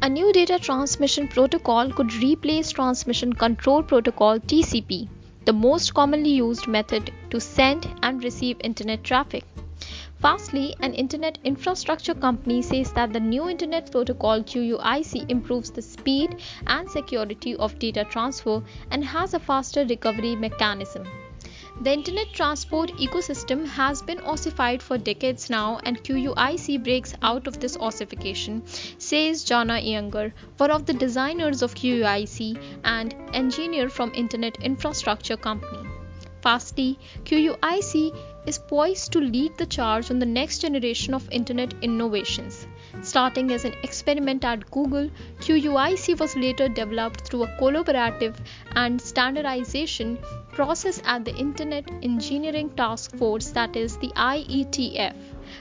A new data transmission protocol could replace Transmission Control Protocol TCP, the most commonly used method to send and receive internet traffic. Fastly, an internet infrastructure company says that the new internet protocol QUIC improves the speed and security of data transfer and has a faster recovery mechanism. The internet transport ecosystem has been ossified for decades now, and QUIC breaks out of this ossification, says Jana Iyengar, one of the designers of QUIC and engineer from Internet Infrastructure Company. Fastly, QUIC is poised to lead the charge on the next generation of internet innovations. Starting as an experiment at Google, QUIC was later developed through a collaborative and standardization process at the Internet Engineering Task Force, that is, the IETF.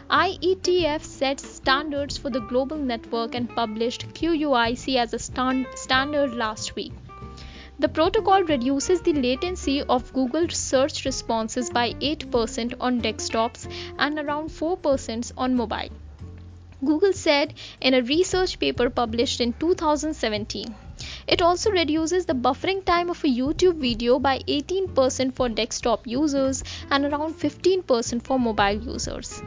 IETF sets standards for the global network and published QUIC as a stand- standard last week. The protocol reduces the latency of Google search responses by 8% on desktops and around 4% on mobile. Google said in a research paper published in 2017. It also reduces the buffering time of a YouTube video by 18% for desktop users and around 15% for mobile users.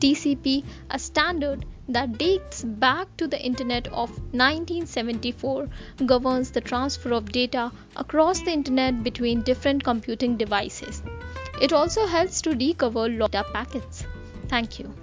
TCP, a standard that dates back to the Internet of 1974, governs the transfer of data across the Internet between different computing devices. It also helps to recover data packets. Thank you.